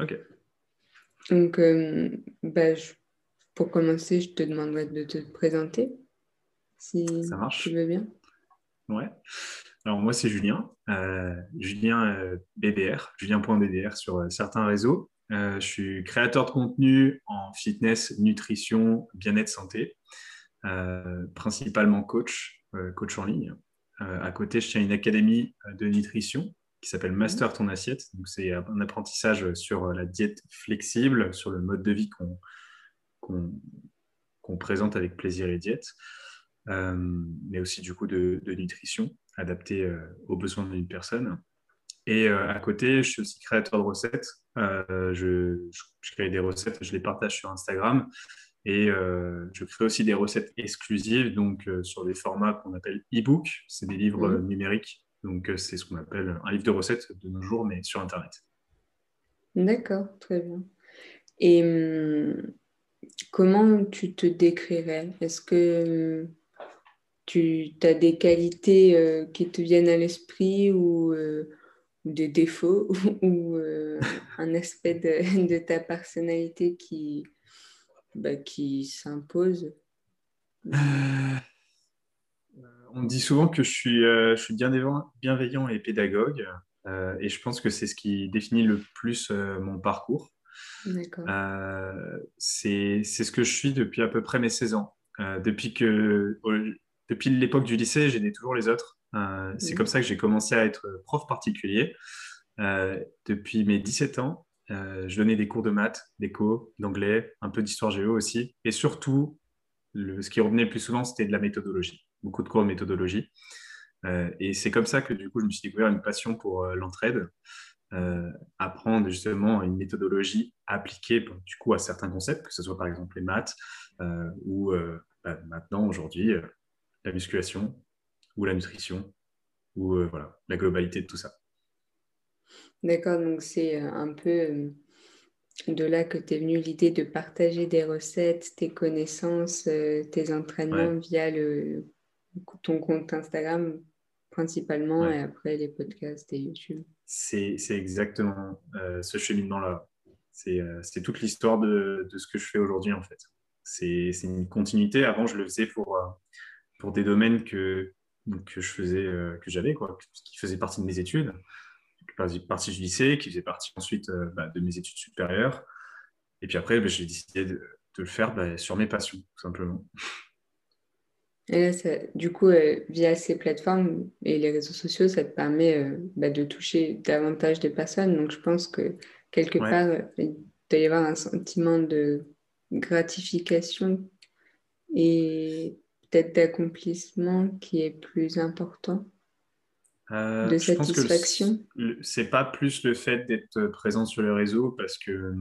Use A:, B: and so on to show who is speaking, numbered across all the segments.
A: Ok.
B: Donc, euh, bah, je- pour commencer, je te demanderai de te présenter, si
A: Ça marche.
B: tu veux bien.
A: Ouais. Alors moi c'est Julien, Euh, Julien euh, BBR, Julien.bbr sur euh, certains réseaux. Euh, je suis créateur de contenu en fitness, nutrition, bien-être, santé, principalement coach, coach en ligne. À côté, je tiens une académie de nutrition qui s'appelle Master ton assiette. Donc c'est un apprentissage sur la diète flexible, sur le mode de vie qu'on présente avec plaisir et diète, euh, mais aussi du coup de, de nutrition adaptée euh, aux besoins d'une personne. Et euh, à côté, je suis aussi créateur de recettes. Je, je- je crée des recettes, je les partage sur Instagram. Et je crée aussi des recettes exclusives, donc sur des formats qu'on appelle e-book. C'est des livres
B: Mhm.
A: numériques. Donc euh, c'est ce qu'on appelle un livre de recettes de nos jours, mais sur Internet.
B: D'accord, très bien. Et hum, comment tu te décrirais? Est-ce que hum, tu as des qualités euh, qui te viennent à l'esprit ou, euh, des défauts ou euh, un aspect de, de ta personnalité qui, bah, qui s'impose?
A: On me dit souvent que je suis, euh, je suis bienveillant, et pédagogue, euh, et je pense que c'est ce qui définit le plus euh, mon parcours. C'est ce que je suis depuis à peu près mes 16 ans. Depuis que, depuis l'époque du lycée, j'aidais toujours les autres. C'est
B: Mhm.
A: comme ça que j'ai commencé à être prof particulier. Depuis mes 17 ans, je donnais des cours de maths, d'éco, d'anglais, un peu d'histoire géo aussi, et surtout, le- ce qui revenait le plus souvent, c'était de la méthodologie, beaucoup de cours de méthodologie. Euh, et c'est comme ça que du coup, je me suis découvert une passion pour euh, l'entraide, euh, apprendre justement une méthodologie appliquée du coup à certains concepts, que ce soit par exemple les maths ou bah, maintenant aujourd'hui la musculation ou la nutrition ou voilà la globalité de tout ça.
B: D'accord, donc c'est un peu de là que t'es venue l'idée de partager des recettes, tes connaissances, tes entraînements
A: Ouais.
B: via le, ton compte Instagram principalement
A: Ouais.
B: et après les podcasts et YouTube.
A: C'est exactement euh, ce cheminement-là. C'est euh, c'est toute l'histoire de, de ce que je fais aujourd'hui en fait. C'est une continuité. Avant, je le faisais pour, euh, pour des domaines que, que je faisais, que j'avais, qui faisaient partie de mes études, qui faisaient partie du lycée, qui faisaient partie ensuite bah, de mes études supérieures. Et puis après, bah, j'ai décidé de, de le faire bah, sur mes passions, tout simplement.
B: Et là, ça- du coup, euh, via ces plateformes et les réseaux sociaux, ça te permet euh, bah, de toucher davantage de personnes. Donc, je pense que quelque
A: Ouais.
B: part, il doit y avoir un sentiment de gratification et peut-être d'accomplissement qui est plus important.
A: Euh,
B: De
A: le-
B: satisfaction.
A: le- c'est pas plus le fait d'être présent sur les réseaux parce que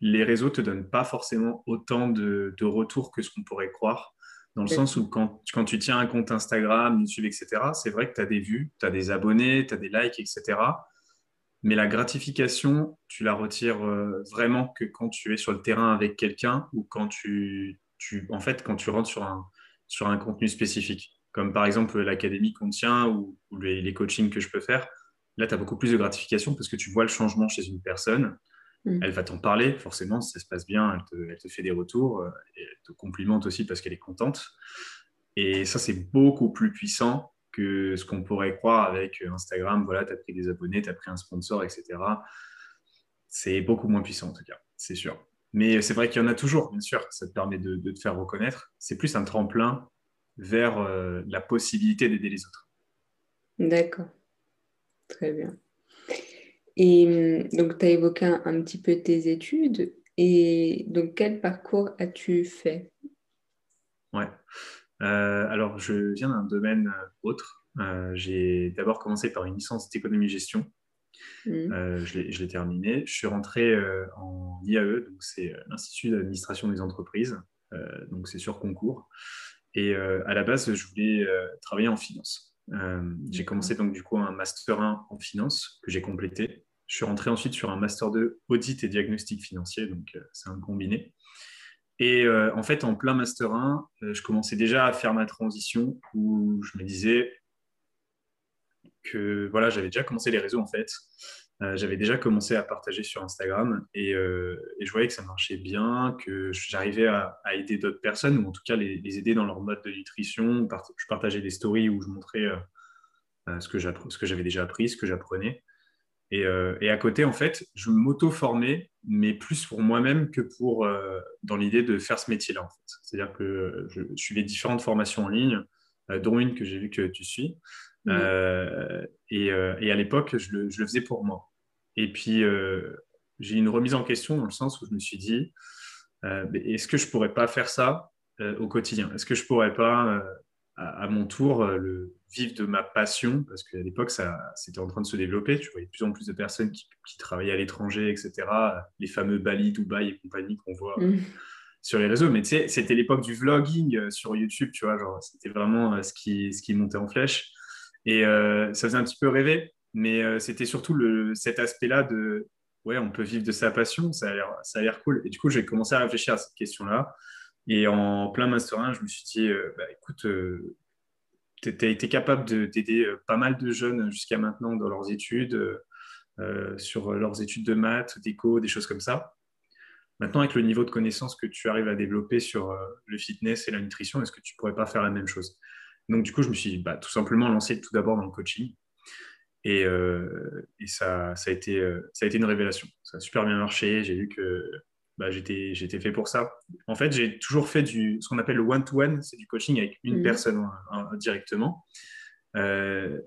A: les réseaux te donnent pas forcément autant de, de retours que ce qu'on pourrait croire. Dans le
B: Oui.
A: sens où quand, quand tu tiens un compte Instagram, YouTube, etc., c'est vrai que tu as des vues, tu as des abonnés, tu as des likes, etc. Mais la gratification, tu la retires euh, vraiment que quand tu es sur le terrain avec quelqu'un ou quand tu, tu, en fait, quand tu rentres sur un, sur un contenu spécifique. Comme par exemple l'académie qu'on tient ou, ou les, les coachings que je peux faire. Là, tu as beaucoup plus de gratification parce que tu vois le changement chez une personne.
B: Mm.
A: Elle va t'en parler, forcément, si ça se passe bien, elle te, elle te fait des retours euh, et elle te complimente aussi parce qu'elle est contente. Et ça, c'est beaucoup plus puissant que ce qu'on pourrait croire avec Instagram. Voilà, tu as pris des abonnés, tu as pris un sponsor, etc. C'est beaucoup moins puissant en tout cas, c'est sûr. Mais c'est vrai qu'il y en a toujours, bien sûr. Ça te permet de, de te faire reconnaître. C'est plus un tremplin vers euh, la possibilité d'aider les autres.
B: D'accord. Très bien. Et hum, donc, tu as évoqué un, un petit peu tes études. Et donc, quel parcours as-tu fait?
A: Ouais. Euh, alors, je viens d'un domaine euh, autre. Euh, j'ai d'abord commencé par une licence d'économie-gestion.
B: Mm.
A: Euh, je l'ai terminée. Je suis rentré en IAE, donc c'est l'Institut d'administration des entreprises. Donc, c'est sur concours. Et à la base, je voulais travailler en finance. Euh, j'ai commencé donc du coup un master 1 en finance que j'ai complété. Je suis rentré ensuite sur un master 2 audit et diagnostic financier, donc euh, c'est un combiné. Et euh, en fait, en plein master 1, euh, je commençais déjà à faire ma transition où je me disais que voilà, j'avais déjà commencé les réseaux en fait. j'avais déjà commencé à partager sur Instagram et, je voyais que ça marchait bien, que j'arrivais à, aider d'autres personnes, ou en tout cas les, les, aider dans leur mode de nutrition. Je partageais des stories où je montrais ce que j'avais déjà appris, ce que j'apprenais. Euh, et, à côté, en fait, je m'auto-formais, mais plus pour moi-même que pour euh, dans l'idée de faire ce métier-là. En fait. C'est-à-dire que je, suivais différentes formations en ligne, euh, dont une que j'ai vu que tu suis. Et, à l'époque, je le, faisais pour moi. Et puis, j'ai une remise en question dans le sens où je me suis dit, est-ce que je pourrais pas faire ça au quotidien? Est-ce que je pourrais pas à, mon tour le vivre de ma passion, parce qu'à l'époque, ça, c'était en train de se développer. Tu voyais de plus en plus de personnes qui, travaillaient à l'étranger, etc. Les fameux Bali, Dubaï et compagnie qu'on voit mm. sur les réseaux. Mais tu sais, c'était l'époque du vlogging euh, sur YouTube, tu vois, genre, c'était vraiment euh, ce, qui, ce qui montait en flèche. Et ça faisait un petit peu rêver, mais c'était surtout le, cet aspect-là de ouais, on peut vivre de sa passion, ça a l'air, ça a l'air cool. Et du coup, j'ai commencé à réfléchir à cette question-là. Et en plein Master 1, je me suis dit, euh, bah, écoute, euh, tu as été capable d'aider euh, pas mal de jeunes jusqu'à maintenant dans leurs études, sur leurs études de maths, d'éco, des choses comme ça. Maintenant, avec le niveau de connaissance que tu arrives à développer sur le fitness et la nutrition, est-ce que tu ne pourrais pas faire la même chose? Donc, du coup, je me suis bah, tout simplement lancé tout d'abord dans le coaching. Et, ça, a été, ça a été une révélation. Ça a super bien marché. J'ai vu que bah, j'étais, fait pour ça. En fait, j'ai toujours fait du, ce qu'on appelle le one-to-one, c'est du coaching avec une mhm. personne directement. Euh,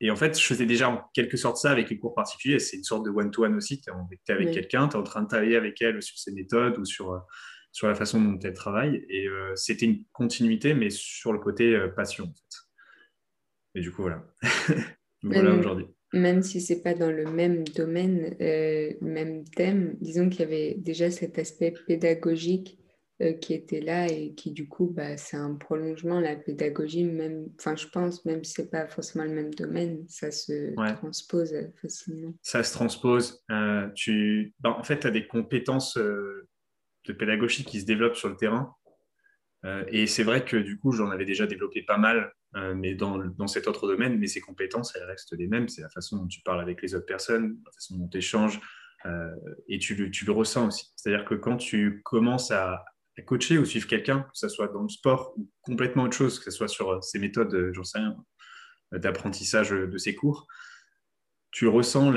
A: et en fait, je faisais déjà en quelque sorte ça avec les cours particuliers. C'est une sorte de one-to-one aussi. Tu es avec quelqu'un, tu es en train de travailler avec elle sur ses méthodes ou sur, sur la façon dont elle travaille. Et euh, c'était une continuité, mais sur le côté euh, passion, en fait. Et du coup, voilà. voilà aujourd'hui
B: même si c'est pas dans le même domaine, euh, même thème, disons qu'il y avait déjà cet aspect pédagogique euh, qui était là et qui du coup, bah, c'est un prolongement, la pédagogie, même, enfin je pense, même si c'est pas forcément le même domaine, ça se transpose facilement.
A: Ça se transpose. Euh, tu... Bah, en fait, tu as des compétences de pédagogie qui se développent sur le terrain. et c'est vrai que du coup, j'en avais déjà développé pas mal euh, mais dans, dans, cet autre domaine, mais ses compétences, elles restent les mêmes. C'est la façon dont tu parles avec les autres personnes, la façon dont tu échanges, euh, et tu le, ressens aussi. C'est-à-dire que quand tu commences à, coacher ou suivre quelqu'un, que ce soit dans le sport ou complètement autre chose, que ce soit sur ses méthodes, j'en sais rien, d'apprentissage de ses cours, tu ressens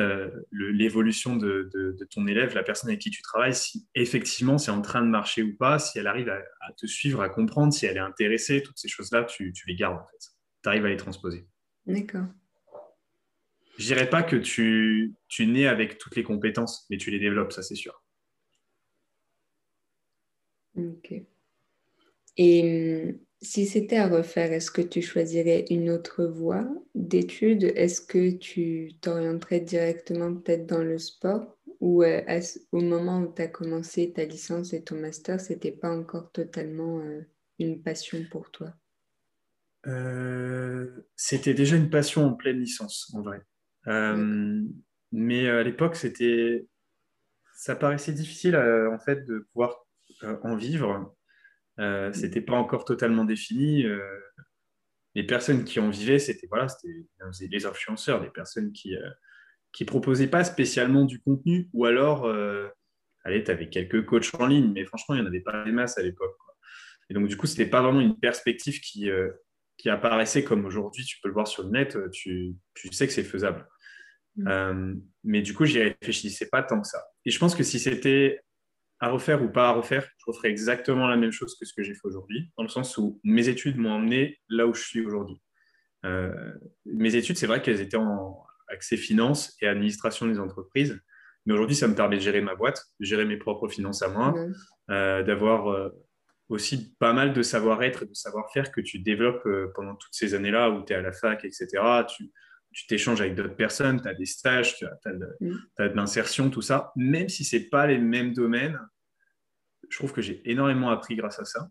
A: l'évolution de, ton élève, la personne avec qui tu travailles, si effectivement c'est en train de marcher ou pas, si elle arrive à, te suivre, à comprendre, si elle est intéressée, toutes ces choses-là, tu, les gardes en fait. Tu arrives à les transposer.
B: D'accord.
A: Je dirais pas que tu, tu nais avec toutes les compétences, mais tu les développes, ça c'est sûr.
B: Ok. Et hum, si c'était à refaire, est-ce que tu choisirais une autre voie d'études Est-ce que tu t'orienterais directement peut-être dans le sport? Ou euh, au moment où tu as commencé ta licence et ton master, ce n'était pas encore totalement euh, une passion pour toi?
A: Euh, C'était déjà une passion en pleine licence, en vrai. mais à l'époque, c'était, ça paraissait difficile en fait de pouvoir en vivre euh, c'était pas encore totalement défini. Euh, les personnes qui en vivaient, c'était voilà, c'était des influenceurs, des personnes qui euh, qui proposaient pas spécialement du contenu, ou alors, euh, allez, tu avais quelques coachs en ligne, mais franchement, il n'y en avait pas des masses à l'époque. Et donc, du coup, c'était pas vraiment une perspective qui, qui apparaissait comme aujourd'hui, tu peux le voir sur le net, tu, tu sais que c'est faisable. Mm. mais du coup, j'y réfléchissais pas tant que ça. Et je pense que si c'était à refaire ou pas à refaire, je referais exactement la même chose que ce que j'ai fait aujourd'hui, dans le sens où mes études m'ont emmené là où je suis aujourd'hui. Euh, mes études, c'est vrai qu'elles étaient en accès finance et administration des entreprises, mais aujourd'hui, ça me permet de gérer ma boîte, de gérer mes propres finances à moi, euh, d'avoir euh, aussi pas mal de savoir-être et de savoir-faire que tu développes pendant toutes ces années-là où tu es à la fac, etc. Tu, tu t'échanges avec d'autres personnes, tu as des stages, tu as, de, l'insertion, tout ça. Même si ce n'est pas les mêmes domaines, je trouve que j'ai énormément appris grâce à ça.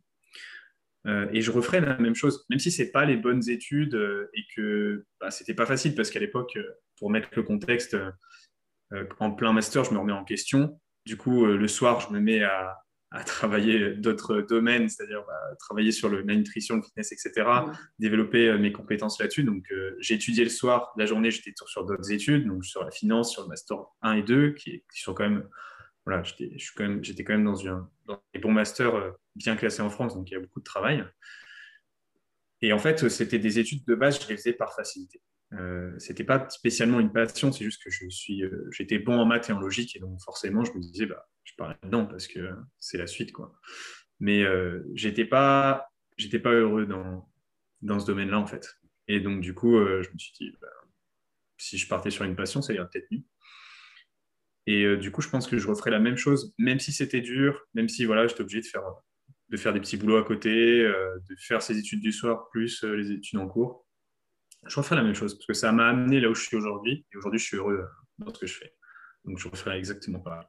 A: Euh, et je referai la même chose, même si ce n'est pas les bonnes études euh, et que bah, ce n'était pas facile parce qu'à l'époque, euh, pour mettre le contexte, en plein master, je me remets en question. Du coup, le soir, je me mets à, à travailler d'autres domaines, c'est-à-dire bah, travailler sur le, la nutrition, le fitness, etc., développer euh, mes compétences là-dessus. Donc, euh, j'ai étudié le soir, la journée, j'étais sur, d'autres études, donc sur la finance, sur le master 1 et 2, qui, sont quand même, voilà, j'étais quand, même, quand même dans, un dans des bons masters euh, bien classés en France, donc il y a beaucoup de travail. Et en fait, c'était des études de base, je les faisais par facilité. Euh, c'était pas spécialement une passion, c'est juste que je suis, j'étais bon en maths et en logique, et donc forcément, je me disais, bah, je parle là-dedans parce que c'est la suite. Quoi. Mais euh, j'étais pas, j'étais pas heureux dans, dans ce domaine-là, en fait. Et donc, du coup, euh, je me suis dit, bah, si je partais sur une passion, ça irait peut-être mieux. Et euh, du coup, je pense que je referais la même chose, même si c'était dur, même si voilà, j'étais obligé de faire, de faire des petits boulots à côté, de faire ces études du soir plus les études en cours. Je referais la même chose parce que ça m'a amené là où je suis aujourd'hui. Et aujourd'hui, je suis heureux dans ce que je fais. Donc, je referais exactement pareil.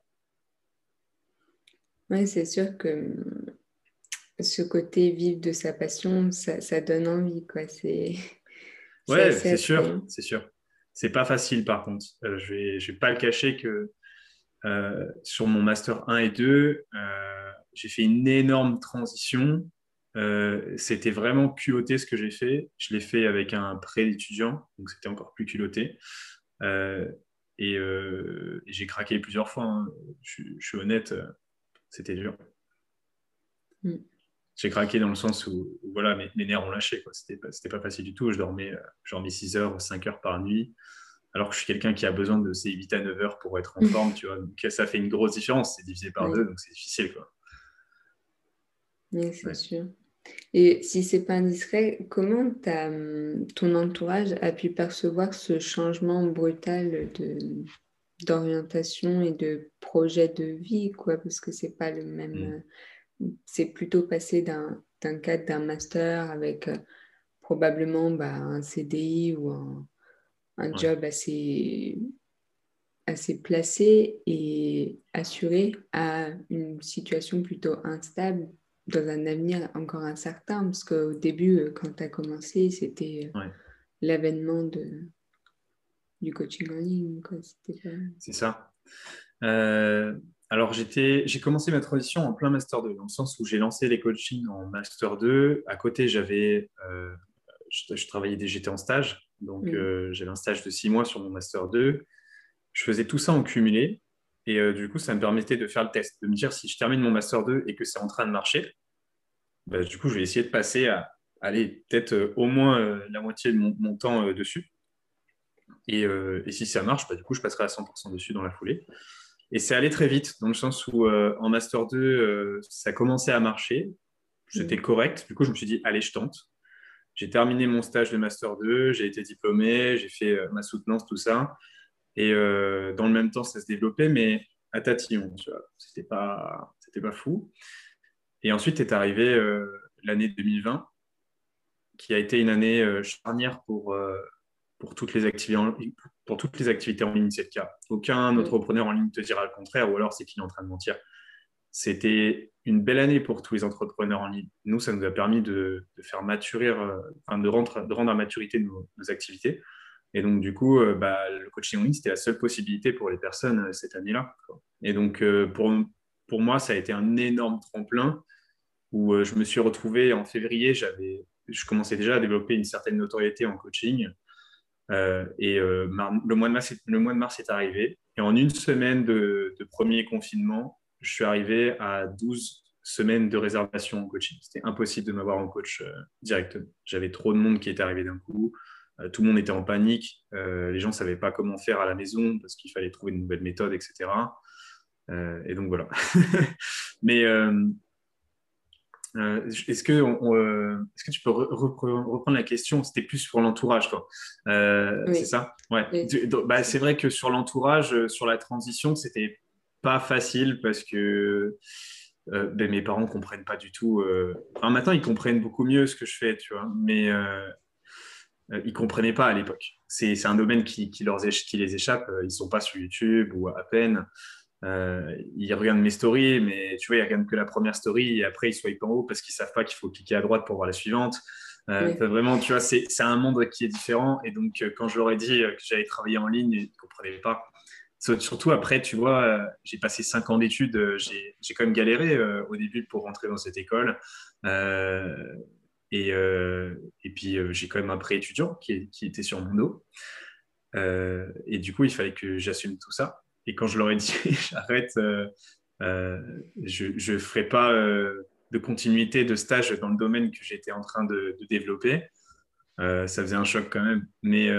B: Oui, c'est sûr que hum, ce côté vif de sa passion, ça, donne envie. Quoi. C'est,
A: ouais, c'est sûr, c'est sûr. C'est pas facile par contre. Euh, je vais, je vais pas le cacher que euh, sur mon master 1 et 2, euh, j'ai fait une énorme transition. C'était vraiment culotté ce que j'ai fait. Je l'ai fait avec un prêt d'étudiant, donc c'était encore plus culotté. et, j'ai craqué plusieurs fois. Hein. Je, je, suis honnête c'était dur. Mm. J'ai craqué dans le sens où, voilà, mes, nerfs ont lâché. C'était pas, pas facile du tout. Je dormais, euh, je dormais 6 heures ou 5 heures par nuit, alors que je suis quelqu'un qui a besoin de ces 8 à 9 heures pour être en mm. forme. Tu vois. Donc, ça fait une grosse différence. C'est divisé par deux, donc c'est difficile. Quoi.
B: Oui, c'est sûr. Et si c'est pas indiscret, comment ton entourage a pu percevoir ce changement brutal de, d'orientation et de projet de vie, quoi, parce que c'est pas le même. Mm. C'est plutôt passé d'un, cadre d'un master avec euh, probablement bah, un CDI ou un, job assez, assez placé et assuré à une situation plutôt instable dans un avenir encore incertain, parce qu'au début, euh, quand tu as commencé, c'était l'avènement de du coaching en ligne.
A: C'est ça. Euh, alors, j'ai commencé ma transition en plein Master 2, dans le sens où j'ai lancé les coachings en Master 2. À côté, j'avais, euh, je, travaillais, j'étais en stage, donc mm. euh, j'avais un stage de six mois sur mon Master 2. Je faisais tout ça en cumulé. Et du coup, ça me permettait de faire le test, de me dire si je termine mon Master 2 et que c'est en train de marcher, bah, du coup, je vais essayer de passer à aller peut-être au moins la moitié de mon temps dessus. Euh, et, si ça marche, bah, du coup, je passerai à 100% dessus dans la foulée. Et c'est allé très vite, dans le sens où euh, en Master 2, euh, ça commençait à marcher. C'était mm. correct. Du coup, je me suis dit, allez, je tente. J'ai terminé mon stage de Master 2, j'ai été diplômé, j'ai fait ma soutenance, tout ça. Et dans le même temps, ça se développait, mais à tatillon. C'était pas, c'était pas fou. Et ensuite est arrivée l'année 2020, qui a été une année charnière pour pour toutes les activités en, pour toutes les activités en ligne, c'est le cas. Aucun entrepreneur en ligne ne te dira le contraire, ou alors c'est qu'il est en train de mentir. C'était une belle année pour tous les entrepreneurs en ligne. Nous, ça nous a permis de, faire maturer, euh, de, rendre, de rendre à maturité nos, activités. Et donc, du coup, euh, bah, le coaching en ligne, c'était la seule possibilité pour les personnes euh, cette année-là. Et donc, pour, pour moi, ça a été un énorme tremplin où je me suis retrouvé en février, je commençais déjà à développer une certaine notoriété en coaching. Euh, et euh, le, mois de mars, le mois de mars est arrivé. Et en une semaine de, premier confinement, je suis arrivé à 12 semaines de réservation en coaching. C'était impossible de m'avoir en coach euh, directement. J'avais trop de monde qui était arrivé d'un coup. Tout le monde était en panique. les gens ne savaient pas comment faire à la maison parce qu'il fallait trouver une nouvelle méthode, etc. et donc voilà. Mais euh, est-ce que, euh, est que tu peux reprendre la question? C'était plus sur l'entourage, quoi. Euh, c'est ça? Ouais. Bah, c'est vrai que sur l'entourage, sur la transition, c'était pas facile parce que ben, mes parents comprennent pas du tout. Enfin, maintenant, ils comprennent beaucoup mieux ce que je fais, tu vois, mais ils comprenaient pas à l'époque. C'est un domaine qui, qui, leur, qui les échappe. Ils sont pas sur YouTube ou à peine. Euh, ils regardent mes stories, mais tu vois, ils regardent que la première story et après ils swipent en haut parce qu'ils savent pas qu'il faut cliquer à droite pour voir la suivante. Euh, Vraiment, tu vois, c'est un monde qui est différent. Et donc, euh, quand je leur ai dit que j'allais travailler en ligne, ils ne comprenaient pas. surtout après, tu vois, j'ai passé cinq ans d'études, j'ai quand même galéré au début pour rentrer dans cette école. Et, et, puis, j'ai quand même un prêt étudiant qui, était sur mon dos. et du coup, il fallait que j'assume tout ça. Et quand je leur ai dit, j'arrête, je ne ferai pas de continuité de stage dans le domaine que j'étais en train de, développer, ça faisait un choc quand même. Mais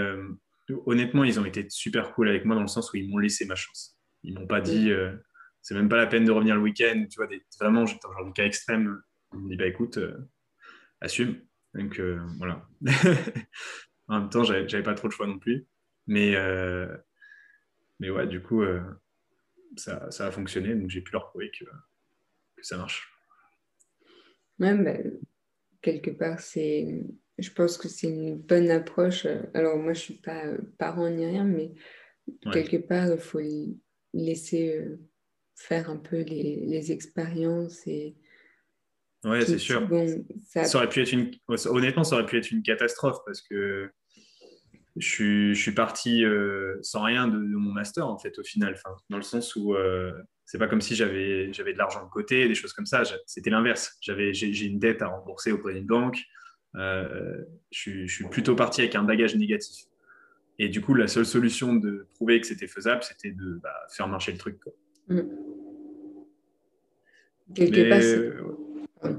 A: honnêtement, ils ont été super cool avec moi dans le sens où ils m'ont laissé ma chance. Ils m'ont pas dit, euh, c'est même pas la peine de revenir le week-end. Tu vois, vraiment, j'étais dans le cas extrême. Ils m'ont dit, bah écoute, euh, assume. Donc euh, voilà. en même temps, j'avais pas trop de choix non plus. Mais, mais ouais, du coup, ça, ça, a fonctionné. Donc j'ai pu leur prouver que, que ça marche.
B: Même bah, quelque part, c'est je pense que c'est une bonne approche. Alors moi, je ne suis pas euh, parent ni rien, mais quelque part, il faut laisser euh, faire un peu les, expériences et
A: Ouais, c'est sûr. ça... aurait pu être une... Honnêtement, ça aurait pu être une catastrophe parce que je suis, je suis parti euh, sans rien de, mon master, en fait, au final. Enfin, dans le sens où c'est pas comme si j'avais de l'argent de côté, des choses comme ça. C'était l'inverse. J'ai une dette à rembourser auprès d'une banque. Euh, je, suis plutôt parti avec un bagage négatif. Et du coup, la seule solution de prouver que c'était faisable, c'était de bah, faire marcher le truc. Quoi. Mm.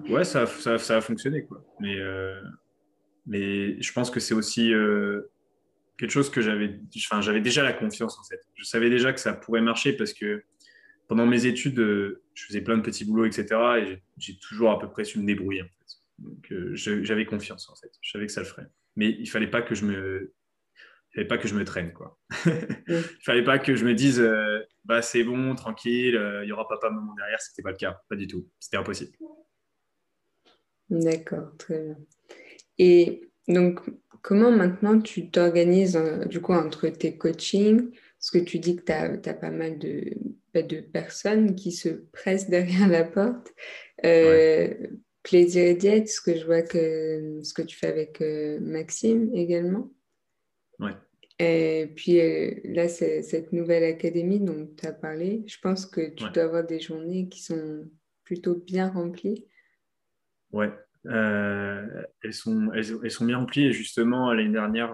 A: Ouais, ça, ça, ça, a fonctionné. Quoi. Mais, euh, mais je pense que c'est aussi euh, quelque chose que j'avais. Enfin, j'avais déjà la confiance en fait. Je savais déjà que ça pourrait marcher parce que pendant mes études, je faisais plein de petits boulots, etc. Et j'ai toujours à peu près su me débrouiller. En fait. Donc euh, j'avais confiance en fait. Je savais que ça le ferait. Mais il fallait pas que je me il fallait pas que je me traîne quoi. il fallait pas que je me dise euh, bah c'est bon, tranquille, euh, il y aura papa maman derrière, c'était pas le cas, pas du tout. C'était impossible.
B: D'accord, très bien. Et donc comment maintenant tu t'organises du coup entre tes coachings? Parce que tu dis que tu as, pas mal de, bah, de personnes qui se pressent derrière la porte. Plaisir et diète, ce que je vois que ce que tu fais avec euh, Maxime également.
A: Ouais.
B: Et puis euh, là, c'est cette nouvelle académie dont tu as parlé. Je pense que tu dois avoir des journées qui sont plutôt bien remplies.
A: Ouais, euh, elles, sont, elles, sont bien remplies. Et justement, l'année dernière,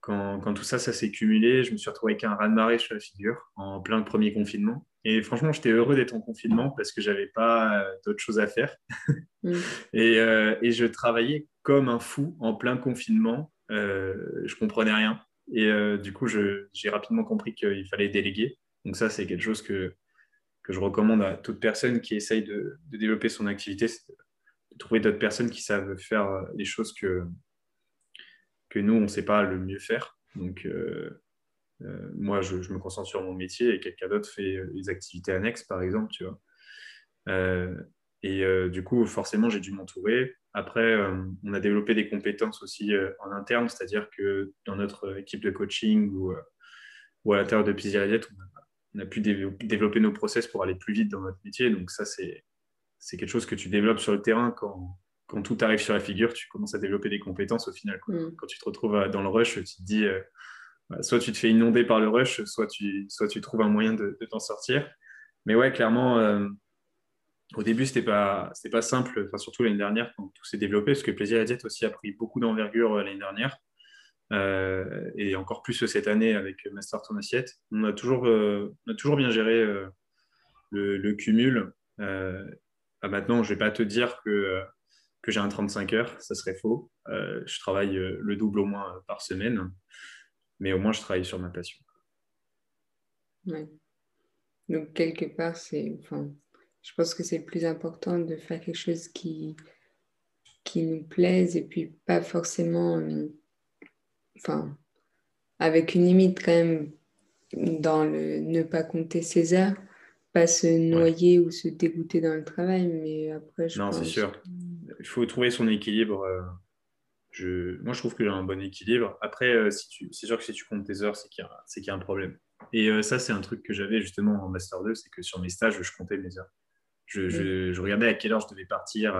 A: quand, quand, tout ça, ça s'est cumulé, je me suis retrouvé avec un raz-de-marée sur la figure en plein premier confinement. Et franchement, j'étais heureux d'être en confinement parce que j'avais pas euh, d'autres choses à faire. Mm. et, euh, et, je travaillais comme un fou en plein confinement. Euh, je comprenais rien. Et euh, du coup, j'ai rapidement compris qu'il fallait déléguer. Donc ça, c'est quelque chose que, que je recommande à toute personne qui essaye de, de développer son activité, trouver d'autres personnes qui savent faire les choses que, que nous, on ne sait pas le mieux faire. Donc, euh, moi, je, me concentre sur mon métier et quelqu'un d'autre fait euh, les activités annexes, par exemple, tu vois. Euh, et du coup, forcément, j'ai dû m'entourer. Après, on a développé des compétences aussi en interne, c'est-à-dire que dans notre équipe de coaching ou, ou à l'intérieur de Plaisir on, a, pu développer nos process pour aller plus vite dans notre métier. Donc ça, c'est quelque chose que tu développes sur le terrain quand, quand tout arrive sur la figure, tu commences à développer des compétences au final. Mm. Quand tu te retrouves dans le rush, tu te dis, bah, soit tu te fais inonder par le rush, soit tu, soit tu trouves un moyen de, t'en sortir. Mais ouais, clairement, euh, au début, c'était pas, pas simple, enfin, surtout l'année dernière, quand tout s'est développé, parce que Plaisir à Diète aussi a pris beaucoup d'envergure euh, l'année dernière. Euh, et encore plus cette année avec Master Ton Assiette. On a toujours, on a toujours bien géré le, cumul. Ah, maintenant, je ne vais pas te dire que, que j'ai un 35 heures, ça serait faux. je travaille le double au moins par semaine mais au moins je travaille sur ma passion.
B: Donc quelque part, c'est, enfin, je pense que c'est le plus important de faire quelque chose qui, qui nous plaise et puis pas forcément, euh, enfin, avec une limite quand même dans le ne pas compter ses heures, pas se noyer ou se dégoûter dans le travail, mais après je
A: Non, c'est sûr. Il faut trouver son équilibre. Euh, moi, je trouve que j'ai un bon équilibre. Après, euh, c'est sûr que si tu comptes tes heures, c'est qu'il y, a un problème. Et euh, ça, c'est un truc que j'avais justement en Master 2, c'est que sur mes stages, je comptais mes heures. Je, regardais à quelle heure je devais partir,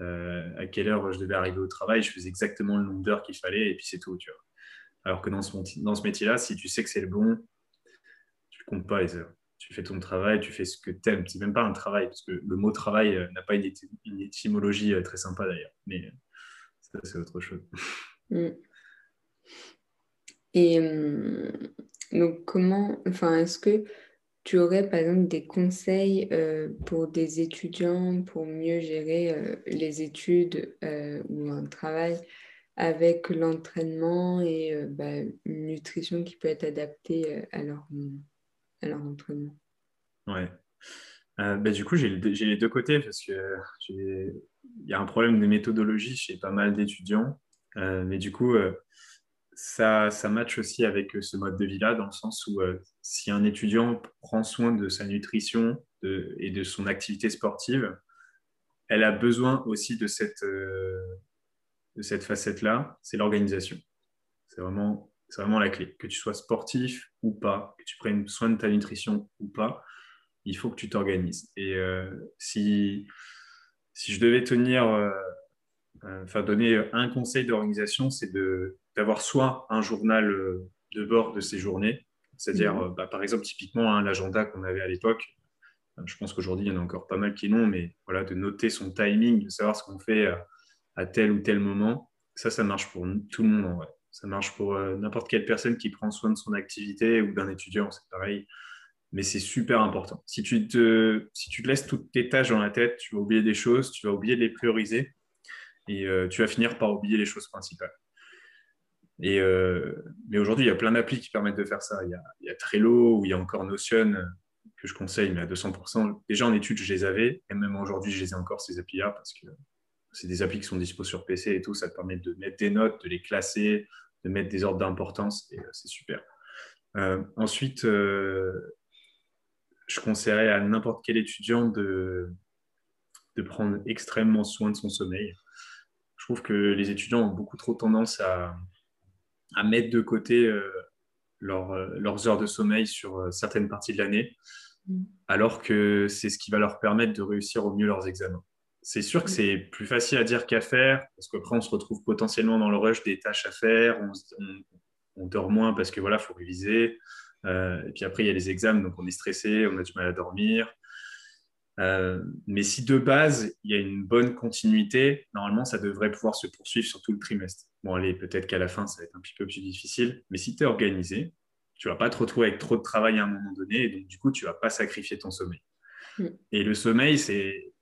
A: euh, à quelle heure je devais arriver au travail. Je faisais exactement le nombre d'heures qu'il fallait et puis c'est tout. Tu vois. Alors que dans ce, dans ce métier-là, si tu sais que c'est le bon, comptes pas les heures. Tu fais ton travail, tu fais ce que tu aimes. C'est même pas un travail, parce que le mot travail n'a pas une, étymologie très sympa d'ailleurs. Mais ça, c'est autre chose. Mm.
B: Et donc, comment, enfin, est-ce que tu aurais par exemple des conseils euh, pour des étudiants pour mieux gérer euh, les études euh, ou un travail avec l'entraînement et bah, une nutrition qui peut être adaptée à leur, leur
A: Ouais. Bah, du coup, j'ai les deux côtés parce qu'il y a un problème de méthodologie chez pas mal d'étudiants. mais du coup, ça, ça match aussi avec euh, ce mode de vie-là, dans le sens où euh, si un étudiant prend soin de sa nutrition et de son activité sportive, elle a besoin aussi de cette, euh, de cette facette-là, c'est l'organisation. C'est vraiment, vraiment la clé. Que tu sois sportif ou pas, que tu prennes soin de ta nutrition ou pas, il faut que tu t'organises. Et si, si je devais tenir, enfin donner un conseil d'organisation, c'est de d'avoir soit un journal euh, de bord de ces journées, c'est-à-dire, mhm. euh, bah, par exemple, typiquement hein, l'agenda qu'on avait à l'époque. Euh, je pense qu'aujourd'hui, il y en a encore pas mal qui l'ont, mais voilà, de noter son timing, de savoir ce qu'on fait à, tel ou tel moment, ça, ça marche pour tout le monde en vrai. Ça marche pour n'importe quelle personne qui prend soin de son activité ou d'un étudiant, c'est pareil. Mais c'est super important. Si tu, te, si tu te laisses toutes tes tâches dans la tête, tu vas oublier des choses, tu vas oublier de les prioriser et tu vas finir par oublier les choses principales. Et, euh, mais aujourd'hui, il y a plein d'applis qui permettent de faire ça. Il y, a, Trello ou il y a encore Notion euh, que je conseille, mais à 200%. Déjà en études, je les avais, et même aujourd'hui, je les ai encore, ces applis-là, parce que c'est des applis qui sont dispo sur PC et tout. Ça te permet de mettre des notes, de les classer, de mettre des ordres d'importance, et euh, c'est super. ensuite, je conseillerais à n'importe quel étudiant de, de prendre extrêmement soin de son sommeil. Je trouve que les étudiants ont beaucoup trop tendance à, à mettre de côté euh, euh, leurs heures de sommeil sur euh, certaines parties de l'année, mm. alors que c'est ce qui va leur permettre de réussir au mieux leurs examens. C'est sûr que mm. c'est plus facile à dire qu'à faire, parce qu'après, on se retrouve potentiellement dans le rush des tâches à faire, on, dort moins parce que voilà, faut réviser. et puis après, il y a les examens, donc on est stressé, on a du mal à dormir. Euh, mais si de base, il y a une bonne continuité, normalement, ça devrait pouvoir se poursuivre sur tout le trimestre. Bon, allez, peut-être qu'à la fin, ça va être un petit peu plus difficile, mais si tu es organisé, tu vas pas te retrouver avec trop de travail à un moment donné, et donc du coup, tu vas pas sacrifier ton sommeil. Mm. Et le sommeil, c'est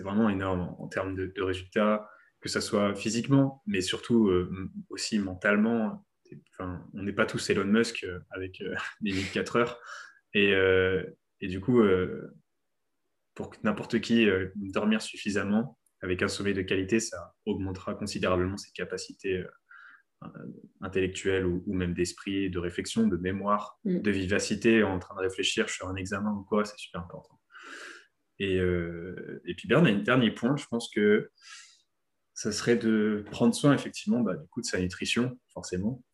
A: vraiment énorme en, termes de, résultats, que ce soit physiquement, mais surtout euh, aussi mentalement. Enfin, on n'est pas tous Elon Musk euh, avec les 24 heures. Et, et du coup, pour n'importe qui euh, dormir suffisamment avec un sommeil de qualité, ça augmentera considérablement ses capacités euh, intellectuelles ou, même d'esprit, de réflexion, de mémoire, mm. de vivacité en train de réfléchir sur un examen ou quoi, c'est super important. Et, euh, et puis, Berne a un dernier point, je pense que ça serait de prendre soin effectivement bah, du coup de sa nutrition, forcément,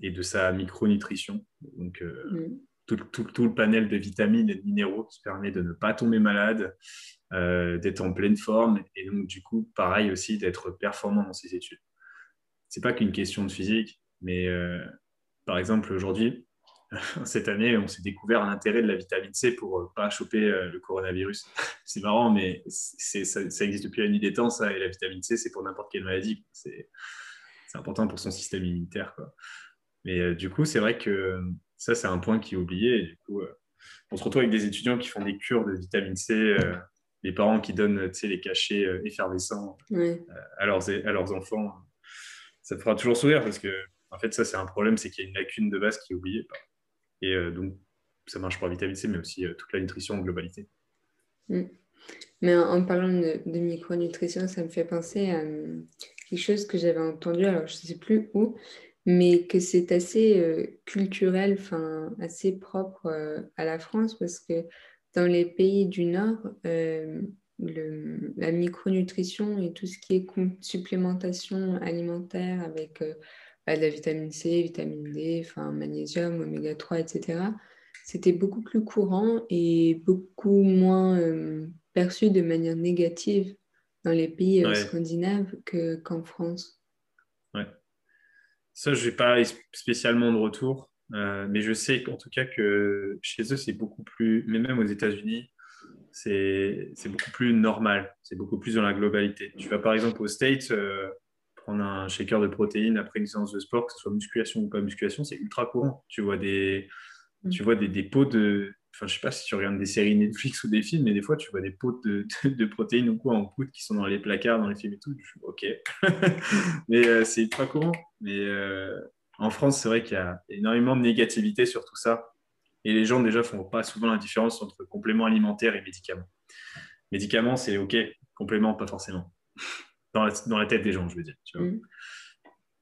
A: et de sa micronutrition. Donc, mm tout, le panel de vitamines et de minéraux qui permet de ne pas tomber malade, euh, d'être en pleine forme et donc du coup, pareil aussi, d'être performant dans ses études. C'est pas qu'une question de physique, mais euh, par exemple, aujourd'hui, cette année, on s'est découvert l'intérêt de la vitamine C pour ne euh, pas choper le coronavirus. c'est marrant, mais ça, ça, existe depuis la nuit des temps, ça, et la vitamine C, c'est pour n'importe quelle maladie. C'est important pour son système immunitaire. Quoi. Mais du coup, c'est vrai que ça, c'est un point qui est oublié. du coup, euh, on se retrouve avec des étudiants qui font des cures de vitamine C, euh, les parents qui donnent les cachets euh, effervescents à, leurs, à leurs enfants. Ça te fera toujours sourire parce que, en fait, ça, c'est un problème, c'est qu'il y a une lacune de base qui est oubliée. Et donc, ça marche pour la vitamine C, mais aussi toute la nutrition en globalité.
B: Mm. Mais en, parlant de, micronutrition, ça me fait penser à quelque chose que j'avais entendu, alors je ne sais plus où, mais que c'est assez euh, culturel, enfin assez propre euh, à la France parce que dans les pays du Nord, euh, la micronutrition et tout ce qui est supplémentation alimentaire avec de la vitamine C, vitamine D, enfin magnésium, oméga 3, etc., c'était beaucoup plus courant et beaucoup moins perçu de manière négative dans les pays scandinaves qu'en France.
A: Ça, je n'ai pas spécialement de retour. mais je sais qu'en tout cas que chez eux, c'est beaucoup plus, mais même aux États-Unis, c'est beaucoup plus normal, c'est beaucoup plus dans la globalité. Tu vas par exemple aux States, prendre un shaker de protéines après une séance de sport, que ce soit musculation ou pas musculation, c'est ultra courant. Tu vois des, mm. tu vois des, des pots de. Enfin, je sais pas si tu regardes des séries Netflix ou des films, mais des fois, tu vois des pots de, de, protéines ou quoi en poudre qui sont dans les placards, dans les films et tout. Je ok. mais euh, c'est ultra courant. Mais euh, en France, c'est vrai qu'il y a énormément de négativité sur tout ça. Et les gens, déjà, font pas souvent la différence entre compléments alimentaires et médicaments. Médicaments, c'est ok. Compléments, pas forcément dans la, tête des gens, je veux dire. Mm.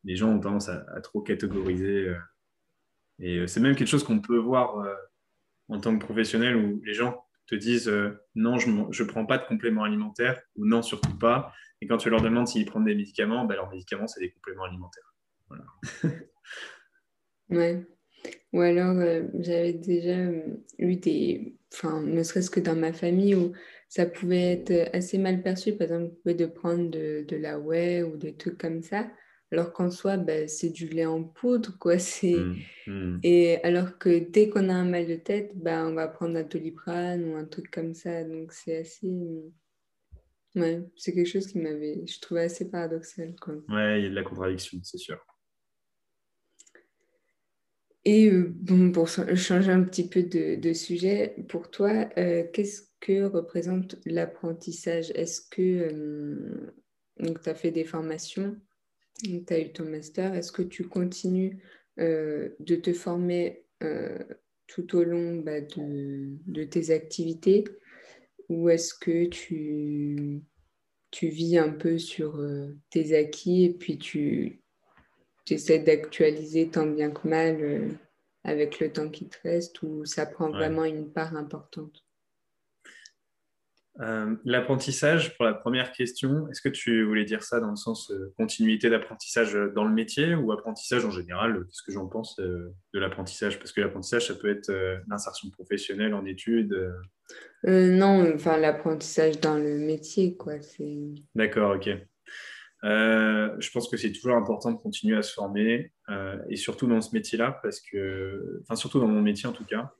A: Les gens ont tendance à, trop catégoriser. Euh, et euh, c'est même quelque chose qu'on peut voir euh, en tant que professionnel où les gens te disent non, je ne prends pas de compléments alimentaires ou non, surtout pas. Et quand tu leur demandes s'ils prennent des médicaments, ben, leurs médicaments, c'est des compléments alimentaires. Voilà.
B: ouais. Ou alors, j'avais déjà eu des. Enfin, ne serait-ce que dans ma famille où ça pouvait être assez mal perçu, par exemple, de prendre de, de la whey ou des trucs comme ça, alors qu'en soi, bah, c'est du lait en poudre, quoi. C'est... Mmh, mmh. Et alors que dès qu'on a un mal de tête, bah, on va prendre un doliprane ou un truc comme ça. Donc, c'est assez... Ouais, c'est quelque chose qui m'avait... Je trouvais assez paradoxal, quoi.
A: Ouais, il y a de la contradiction, c'est sûr.
B: Et euh, bon, pour changer un petit peu de, de sujet, pour toi, euh, qu'est-ce que représente l'apprentissage? Est-ce que euh, tu as fait des formations, tu as eu ton master, est-ce que tu continues euh, de te former euh, tout au long bah, de, tes activités? Ou est-ce que tu, tu vis un peu sur tes acquis et puis tu, essaies d'actualiser tant bien que mal avec le temps qui te reste ou ça prend vraiment une part importante?
A: Euh, l'apprentissage, pour la première question, est-ce que tu voulais dire ça dans le sens euh, continuité d'apprentissage dans le métier ou apprentissage en général? Qu'est-ce que j'en pense euh, de l'apprentissage? Parce que l'apprentissage, ça peut être l'insertion professionnelle en études.
B: non, enfin l'apprentissage dans le métier, quoi.
A: D'accord, ok. je pense que c'est toujours important de continuer à se former et surtout dans ce métier-là, parce que, enfin surtout dans mon métier en tout cas,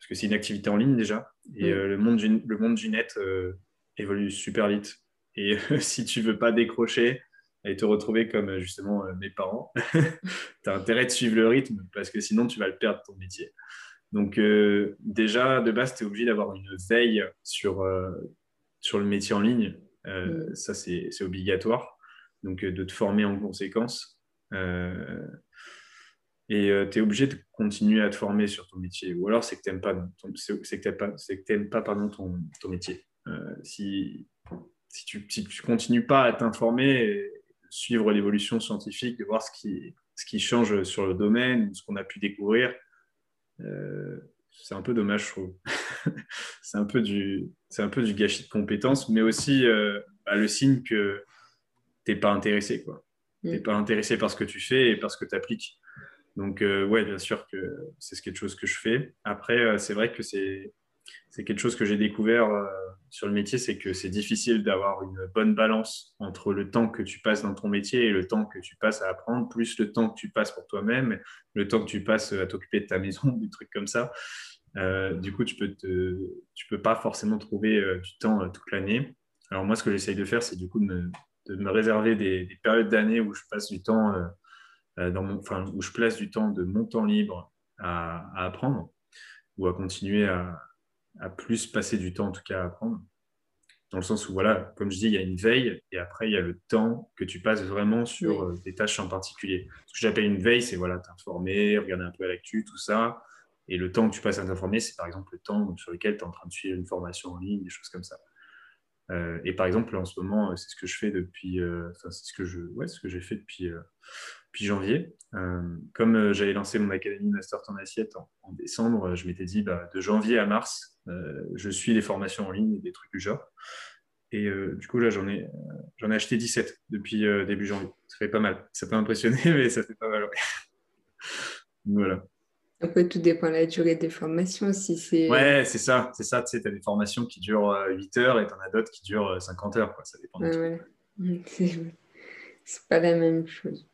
A: parce que c'est une activité en ligne déjà, et euh, le, monde du, le monde du net euh, évolue super vite. Et si tu veux pas décrocher et te retrouver comme justement euh, mes parents, tu as intérêt de suivre le rythme, parce que sinon tu vas le perdre ton métier. Donc déjà, de base, tu es obligé d'avoir une veille sur, sur le métier en ligne. Ça, c'est obligatoire. Donc de te former en conséquence. Et euh, tu es obligé de continuer à te former sur ton métier. Ou alors, c'est que tu n'aimes pas, c'est que pas, que pas pardon, ton, ton métier. Euh, si, si tu ne continues pas à t'informer, suivre l'évolution scientifique, de voir ce qui, ce qui change sur le domaine, ce qu'on a pu découvrir, euh, c'est un peu dommage, je trouve. c'est un, peu du, un peu du gâchis de compétences, mais aussi bah, le signe que tu n'es pas intéressé. Tu n'es mm. pas intéressé par ce que tu fais et par ce que tu appliques. Donc, euh, ouais, bien sûr que c'est quelque chose que je fais. Après, euh, c'est vrai que c'est quelque chose que j'ai découvert euh, sur le métier, c'est que c'est difficile d'avoir une bonne balance entre le temps que tu passes dans ton métier et le temps que tu passes à apprendre, plus le temps que tu passes pour toi-même, le temps que tu passes à t'occuper de ta maison, des trucs comme ça. du coup, tu peux, te, tu peux pas forcément trouver du temps toute l'année. Alors moi, ce que j'essaye de faire, c'est du coup de me, réserver des, des périodes d'année où je passe du temps euh, dans mon, enfin, où je place du temps de mon temps libre à, apprendre ou à continuer à, plus passer du temps en tout cas à apprendre. Dans le sens où, voilà, comme je dis, il y a une veille et après, il y a le temps que tu passes vraiment sur euh, des tâches en particulier. Ce que j'appelle une veille, c'est voilà, t'informer, regarder un peu l'actu, tout ça. Et le temps que tu passes à t'informer, c'est par exemple le temps sur lequel tu es en train de suivre une formation en ligne, des choses comme ça. Euh, et par exemple, en ce moment, c'est ce que je fais depuis, c'est ce que je, ouais, ce que j'ai fait depuis puis janvier. Euh, comme euh, j'avais lancé mon académie Master ton assiette en, décembre, je m'étais dit bah, de janvier à mars, euh, je suis les formations en ligne et des trucs du genre. Et du coup, là, j'en ai, j'en ai acheté 17 depuis début janvier. Ça fait pas mal. Ça peut impressionner, mais ça fait pas mal. voilà.
B: Après, tout dépend de la durée des formations. Si c'est...
A: Ouais, c'est ça. C'est ça. Tu sais, as des formations qui durent 8 heures et tu en as d'autres qui durent 50 heures. Quoi. Ça dépend.
B: C'est pas la même chose.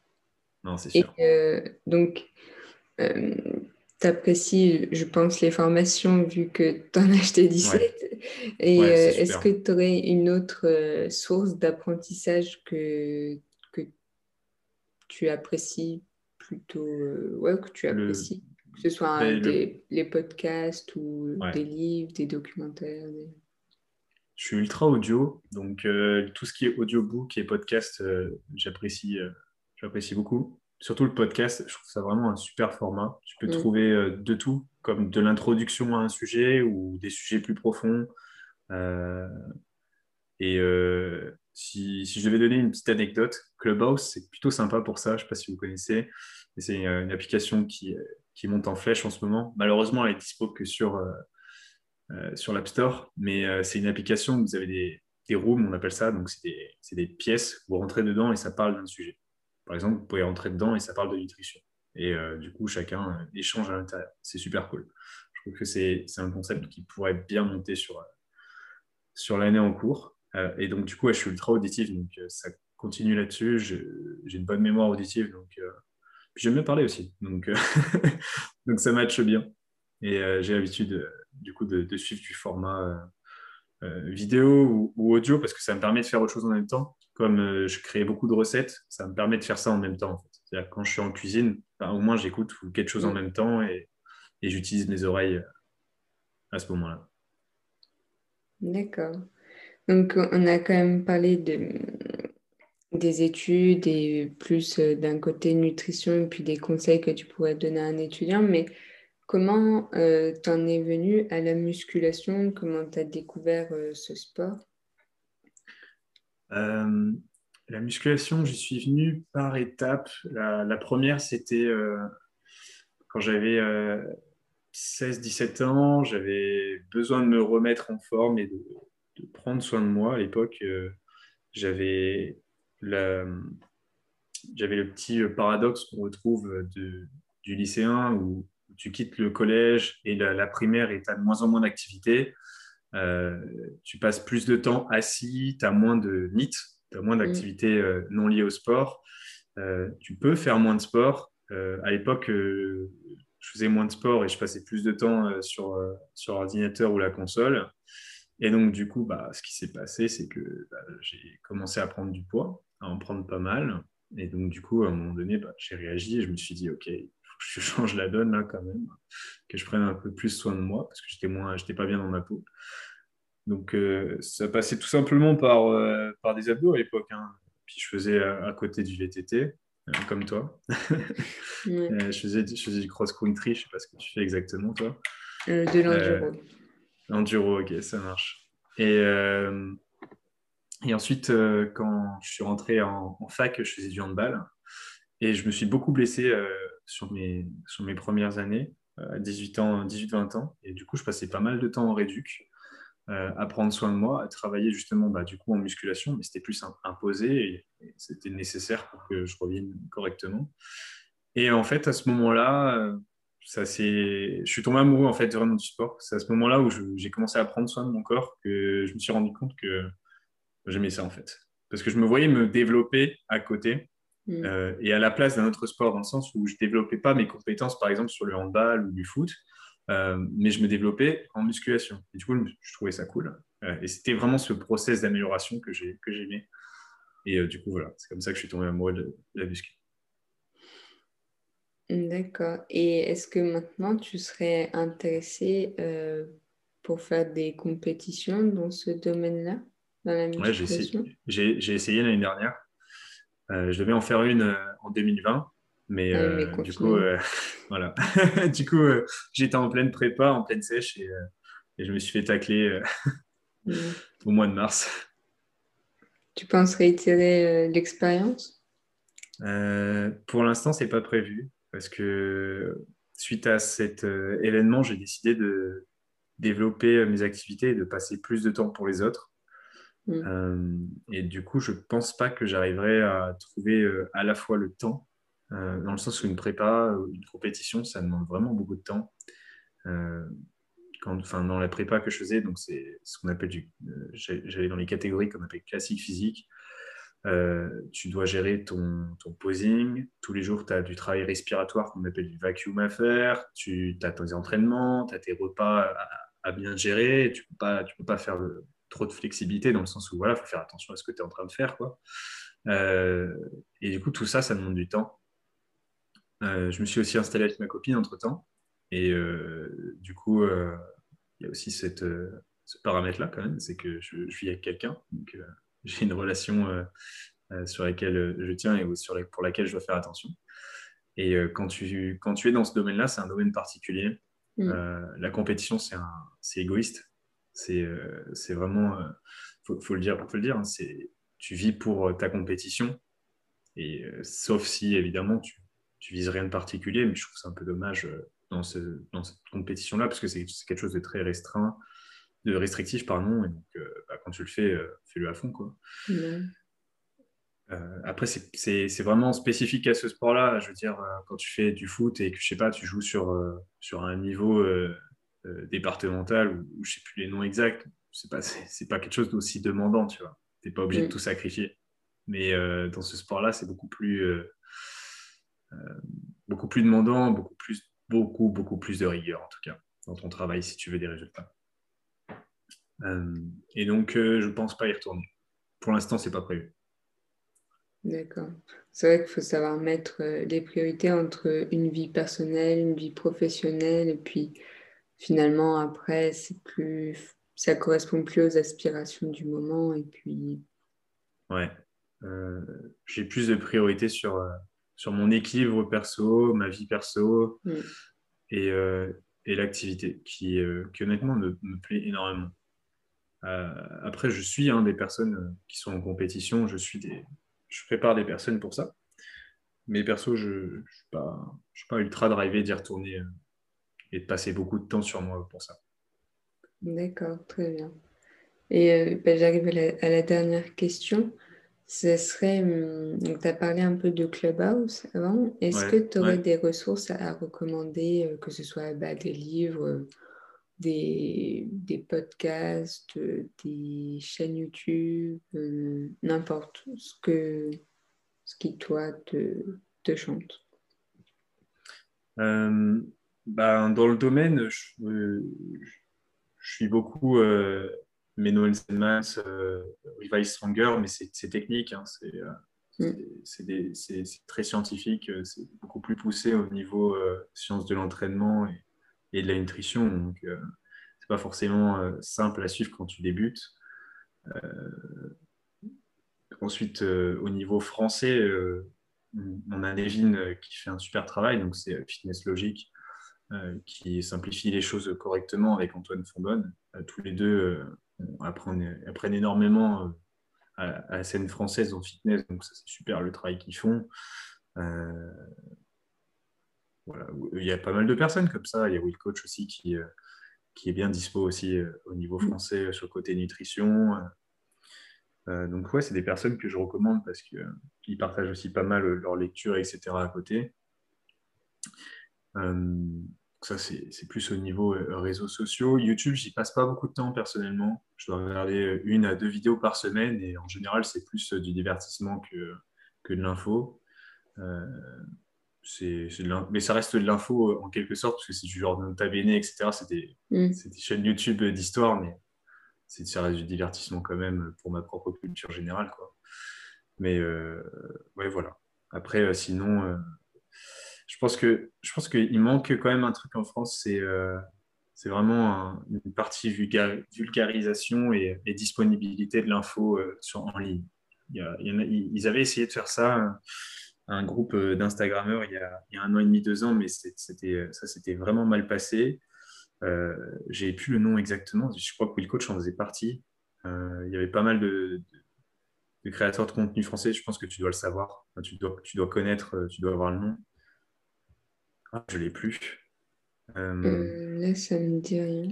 A: Non, c'est sûr.
B: Euh, donc, tu apprécies, je pense, les formations vu que tu en as acheté 17. Et est-ce que tu aurais une autre source d'apprentissage que, que tu apprécies plutôt, ouais, que tu apprécies? Que ce soit ben, des, les podcasts ou des livres, des documentaires.
A: Je suis ultra audio, donc euh, tout ce qui est audiobook et podcast, euh, j'apprécie, euh, j'apprécie beaucoup. Surtout le podcast, je trouve ça vraiment un super format. Tu peux mm. trouver de tout, comme de l'introduction à un sujet ou des sujets plus profonds. et si, si, je devais donner une petite anecdote, Clubhouse, c'est plutôt sympa pour ça. Je ne sais pas si vous connaissez. C'est une application qui, qui monte en flèche en ce moment. Malheureusement, elle est dispo que sur, euh, euh, sur l'App Store, mais euh, c'est une application où vous avez des, des rooms, on appelle ça, donc c'est des, des, pièces, vous rentrez dedans et ça parle d'un sujet. Par exemple, vous pouvez rentrer dedans et ça parle de nutrition. Et du coup, chacun échange à l'intérieur. C'est super cool. Je trouve que c'est un concept qui pourrait bien monter sur, sur l'année en cours. et donc, du coup, je suis ultra auditif, donc ça continue là-dessus. J'ai une bonne mémoire auditive, donc J'aime bien parler aussi, donc, euh, donc ça matche bien. Et euh, j'ai l'habitude, euh, du coup, de, suivre du format vidéo ou, audio parce que ça me permet de faire autre chose en même temps. Comme je crée beaucoup de recettes, ça me permet de faire ça en même temps. En fait. C'est-à-dire quand je suis en cuisine, ben, au moins j'écoute quelque chose en même temps et, et j'utilise mes oreilles à ce moment-là.
B: D'accord. Donc, on a quand même parlé de, des études et plus euh, d'un côté nutrition et puis des conseils que tu pourrais donner à un étudiant, mais comment euh, tu en es venu à la musculation? Comment tu as découvert euh, ce sport?
A: La musculation, j'y suis venu par étapes. La, première, c'était quand j'avais 16-17 ans, j'avais besoin de me remettre en forme et de, prendre soin de moi. À l'époque, j'avais j'avais le petit paradoxe qu'on retrouve du lycéen où tu quittes le collège et la, primaire et tu as de moins en moins d'activités. Euh, tu passes plus de temps assis, tu as moins de NIT, tu as moins d'activités euh, non liées au sport. Euh, tu peux faire moins de sport. à l'époque, je faisais moins de sport et je passais plus de temps sur, sur l'ordinateur ou la console. Et donc, du coup, bah, ce qui s'est passé, c'est que bah, j'ai commencé à prendre du poids à en prendre pas mal. Et donc, du coup, à un moment donné, bah, j'ai réagi et je me suis dit, OK, il faut que je change la donne là quand même, que je prenne un peu plus soin de moi parce que j'étais moins, j'étais pas bien dans ma peau. Donc, euh, ça passait tout simplement par, euh, par des abdos à l'époque. Hein. Puis, je faisais à, côté du VTT, euh, comme toi. je, faisais, je faisais du cross-country, je sais pas ce que tu fais exactement, toi.
B: de l'enduro.
A: l'enduro, ok, ça marche. Et et ensuite, euh, quand je suis rentré en, fac, je faisais du handball. Et je me suis beaucoup blessé euh, sur, mes, sur mes premières années, euh, à 18 ans, 18-20 ans. Et du coup, je passais pas mal de temps en réduc, à prendre soin de moi, à travailler justement bah, du coup en musculation, mais c'était plus imposé et, c'était nécessaire pour que je revienne correctement. Et en fait, à ce moment-là, ça je suis tombé amoureux en fait vraiment du sport. C'est à ce moment-là où j'ai commencé à prendre soin de mon corps que je me suis rendu compte que J'aimais ça en fait. Parce que je me voyais me développer à côté mm. euh, et à la place d'un autre sport, dans le sens où je ne développais pas mes compétences, par exemple, sur le handball ou du foot, euh, mais je me développais en musculation. Et du coup, je trouvais ça cool. Euh, et c'était vraiment ce process d'amélioration que j'aimais. Et du coup, voilà, c'est comme ça que je suis tombé amoureux de, la muscu.
B: D'accord. Et est-ce que maintenant tu serais intéressé pour faire des compétitions dans ce domaine-là
A: Ouais, j'ai essayé, l'année dernière. Euh, je devais en faire une euh, en 2020, mais, euh, du coup, voilà. du coup, j'étais en pleine prépa, en pleine sèche, et, je me suis fait tacler mm. au mois de mars.
B: Tu penses réitérer l'expérience?
A: Pour l'instant, c'est pas prévu parce que suite à cet événement, j'ai décidé de développer mes activités et de passer plus de temps pour les autres. Mm. Euh, et du coup, je pense pas que j'arriverai à trouver euh, à la fois le temps, euh, dans le sens où une prépa, une compétition, ça demande vraiment beaucoup de temps. Quand, enfin, dans la prépa que je faisais, donc c'est ce qu'on appelle du, j'allais dans les catégories qu'on appelle classique physique. tu dois gérer ton, ton, posing. Tous les jours, tu as du travail respiratoire qu'on appelle du vacuum à faire. Tu as tes entraînements, tu as tes repas à, bien gérer. Tu ne peux, peux pas faire trop de flexibilité dans le sens où il faut faire attention à ce que tu es en train de faire. Quoi. et du coup, tout ça, ça demande du temps. Je me suis aussi installé avec ma copine entre-temps. Et du coup, il y a aussi cette, ce paramètre-là quand même, c'est que je, vis avec quelqu'un. Donc, j'ai une relation euh, euh, sur laquelle euh, je tiens et sur pour laquelle je dois faire attention. Et quand, tu, quand tu es dans ce domaine-là, c'est un domaine particulier. Mm. la compétition, c'est égoïste. C'est vraiment, il faut, le dire, faut le dire hein, tu vis pour ta compétition. Et sauf si, évidemment, tu, tu vises rien de particulier, mais je trouve ça un peu dommage dans, ce, dans cette compétition-là, parce que c'est quelque chose de très restreint de restrictif, pardon. Et donc, euh, bah, quand tu le fais, euh, fais-le à fond. Quoi. Euh, après, c'est vraiment spécifique à ce sport-là. Je veux dire, quand tu fais du foot et que, je sais pas, tu joues sur, sur un niveau départemental ou, je sais plus les noms exacts, c'est pas, pas quelque chose d'aussi demandant, tu vois. Tu n'es pas obligé de tout sacrifier. Mais dans ce sport-là, c'est beaucoup plus, beaucoup plus demandant, beaucoup plus, beaucoup, beaucoup plus de rigueur, en tout cas, dans ton travail si tu veux des résultats. Euh, et donc, euh, je ne pense pas y retourner. Pour l'instant, ce n'est pas prévu.
B: D'accord. C'est vrai qu'il faut savoir mettre euh, priorités entre une vie personnelle, une vie professionnelle, et puis finalement, après, c'est plus, ça correspond plus aux aspirations du moment. Et puis.
A: Ouais. j'ai plus de priorités sur, sur mon équilibre perso, ma vie perso mm. et, et l'activité, qui, qui honnêtement me, me plaît énormément. Euh, après, je suis des personnes euh, qui sont en compétition, je, suis des, je prépare des personnes pour ça. Mais perso, je ne suis, pas, suis pas ultra drivé d'y retourner euh, et de passer beaucoup de temps sur moi pour ça.
B: D'accord, très bien. Et ben, j'arrive à, la dernière question. Ce serait, hum, donc tu as parlé un peu de Clubhouse avant. Est-ce que tu aurais des ressources à, recommander, que ce soit bah, des livres des, des podcasts, des chaînes YouTube, euh, n'importe ce, que, ce qui, toi, te, te chante?
A: Euh, ben, Dans le domaine, je, je suis beaucoup euh, Menno Selmans, euh, Revive Stronger, mais c'est technique, hein, mm. c'est très scientifique, c'est beaucoup plus poussé au niveau sciences de l'entraînement et, et de la nutrition. Donc, euh, c'est pas forcément euh, simple à suivre quand tu débutes. Euh, ensuite, au niveau français, on a Nevin qui fait un super travail, donc c'est Fitness Logique, qui simplifie les choses correctement avec Antoine Fondonne. tous les deux apprennent, apprennent, énormément à, la scène française en fitness, donc ça c'est super le travail qu'ils font. Il y a pas mal de personnes comme ça. Il y a Will Coach aussi qui, euh, qui est bien dispo aussi euh, au niveau français euh, sur le côté nutrition. donc ouais, c'est des personnes que je recommande parce qu'ils partagent aussi pas mal leur lecture, etc. à côté. Ça, c'est plus au niveau réseaux sociaux. YouTube, j'y passe pas beaucoup de temps personnellement. Je dois regarder une à deux vidéos par semaine et en général, c'est plus du divertissement que, que de l'info c'est mais ça reste de l'info euh, en quelque sorte, parce que c'est du genre de Nota Bene, etc. C'est des, mm. chaînes YouTube d'histoire, mais ça reste du divertissement quand même pour ma propre culture générale. Quoi. Mais euh, ouais, voilà. Après, euh, sinon, je pense que je pense qu'il manque quand même un truc en France, c'est c'est vraiment une partie vulgarisation et, disponibilité de l'info ligne. Y en a, ils avaient essayé de faire ça un groupe euh, d'Instagrammeurs il, y a un an et demi, deux ans, mais c'était, ça s'était vraiment mal passé. Euh, j'ai plus le nom exactement, je crois que Will Coach en faisait partie. Euh, il y avait pas mal de, créateurs de contenu français, je pense que tu dois le savoir, tu, dois, tu dois connaître, tu dois avoir le nom. Ah, je ne l'ai plus.
B: là, ça me dit rien.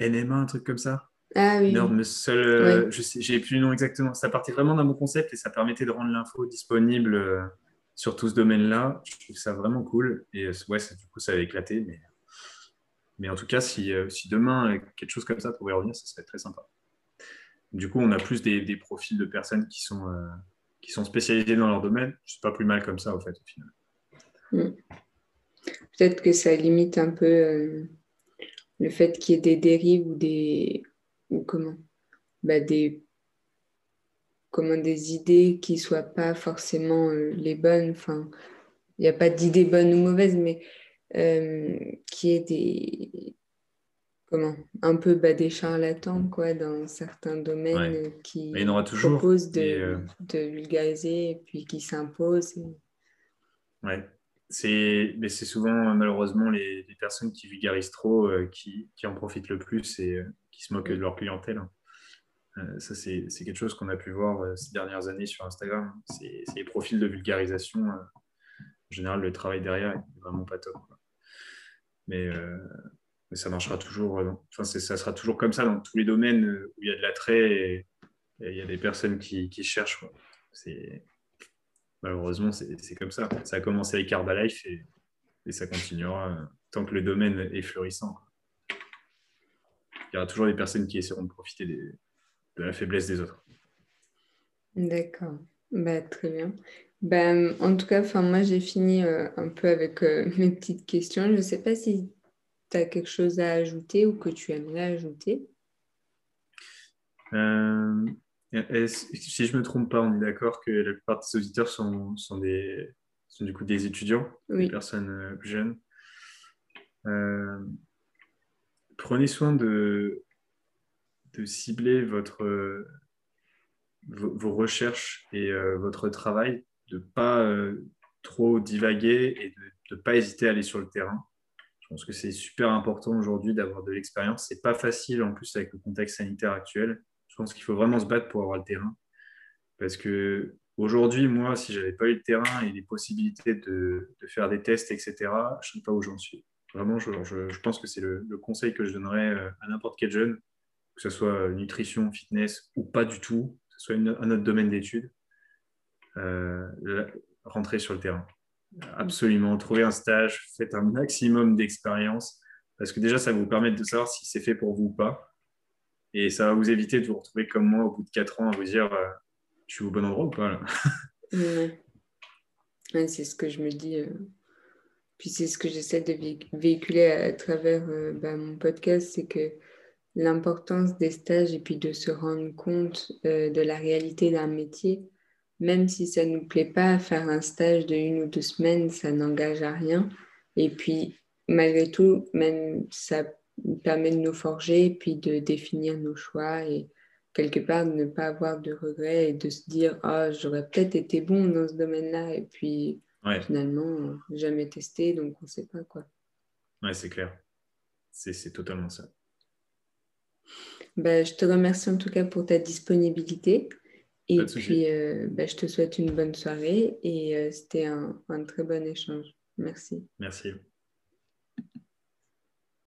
A: NMA, un truc comme ça
B: ah oui.
A: seul, euh, je j'ai plus le nom exactement. Ça partait vraiment d'un mon concept et ça permettait de rendre l'info disponible euh, sur tout ce domaine-là. Je trouve ça vraiment cool. Et euh, ouais, du coup, ça avait éclaté. Mais, mais en tout cas, si, si demain quelque chose comme ça pouvait revenir, ça serait très sympa. du coup, on a plus des, profils de personnes qui sont, qui sont spécialisées dans leur domaine. C'est pas plus mal comme ça, au fait, au final.
B: Mm. Peut-être que ça limite un peu le fait qu'il y ait des dérives ou des. ou comment bah, des comment des idées qui soient pas forcément euh, les bonnes. Enfin, il n'y a pas d'idées bonnes ou mauvaises, mais euh, qui est des comment un peu bah, des charlatans quoi dans certains domaines qui proposent de, euh, de, vulgariser et puis qui s'imposent.
A: Ouais. C'est, mais c'est souvent malheureusement les, personnes qui vulgarisent trop qui, qui, en profitent le plus et qui se moquent de leur clientèle. Hein. Euh, ça, c'est quelque chose qu'on a pu voir euh, ces dernières années sur Instagram. C'est les profils de vulgarisation. Euh, en général, le travail derrière est vraiment pas top. Mais, ça marchera toujours. Enfin, ça sera toujours comme ça dans tous les domaines où il y a de l'attrait et, il y a des personnes qui, cherchent. Malheureusement, c'est comme ça. Ça a commencé avec Herbalife et, et ça continuera tant que le domaine est florissant. Il y aura toujours des personnes qui essaieront de profiter de la faiblesse des autres.
B: D'accord, bah, très bien. Bah, en tout cas, moi j'ai fini euh, un peu avec euh, mes petites questions. Je ne sais pas si tu as quelque chose à ajouter ou que tu aimerais ajouter?
A: Euh, si je ne me trompe pas, on est d'accord que la plupart des auditeurs sont, sont, des, sont du coup des étudiants, des personnes plus jeunes. prenez soin de, de cibler votre, vos, recherches et euh, votre travail, de ne pas euh, trop divaguer et de ne pas hésiter à aller sur le terrain. Je pense que c'est super important aujourd'hui d'avoir de l'expérience. C'est pas facile en plus avec le contexte sanitaire actuel. Je pense qu'il faut vraiment se battre pour avoir le terrain. Parce que aujourd'hui, moi, si j'avais pas eu le terrain et les possibilités de, faire des tests, etc., je ne sais pas où j'en suis. Vraiment, je, pense que c'est le, conseil que je donnerais euh, à n'importe quel jeune que ce soit nutrition, fitness ou pas du tout, que ce soit un autre domaine d'études, euh, rentrer sur le terrain. Absolument, trouver un stage, faites un maximum d'expérience, parce que déjà, ça vous permettre de savoir si c'est fait pour vous ou pas. Et ça va vous éviter de vous retrouver comme moi au bout de 4 ans à vous dire euh, je suis au bon endroit ou pas
B: c'est ce que je me dis. Euh. Puis c'est ce que j'essaie de véhiculer à travers bah, mon podcast, c'est que l'importance des stages et puis de se rendre compte euh, de la réalité d'un métier. Même si ça ne nous plaît pas, faire un stage de une ou deux semaines, ça n'engage à rien. Et puis, malgré tout, même ça permet de nous forger et puis de définir nos choix et quelque part de ne pas avoir de regrets et de se dire ah j'aurais peut-être été bon dans ce domaine-là et puis finalement jamais testé donc on ne sait pas quoi.
A: Ouais, c'est clair. C'est totalement ça.
B: Bah, je te remercie en tout cas pour ta disponibilité. Et puis, euh, bah, je te souhaite une bonne soirée et euh, c'était un, un très bon échange. Merci.
A: Merci.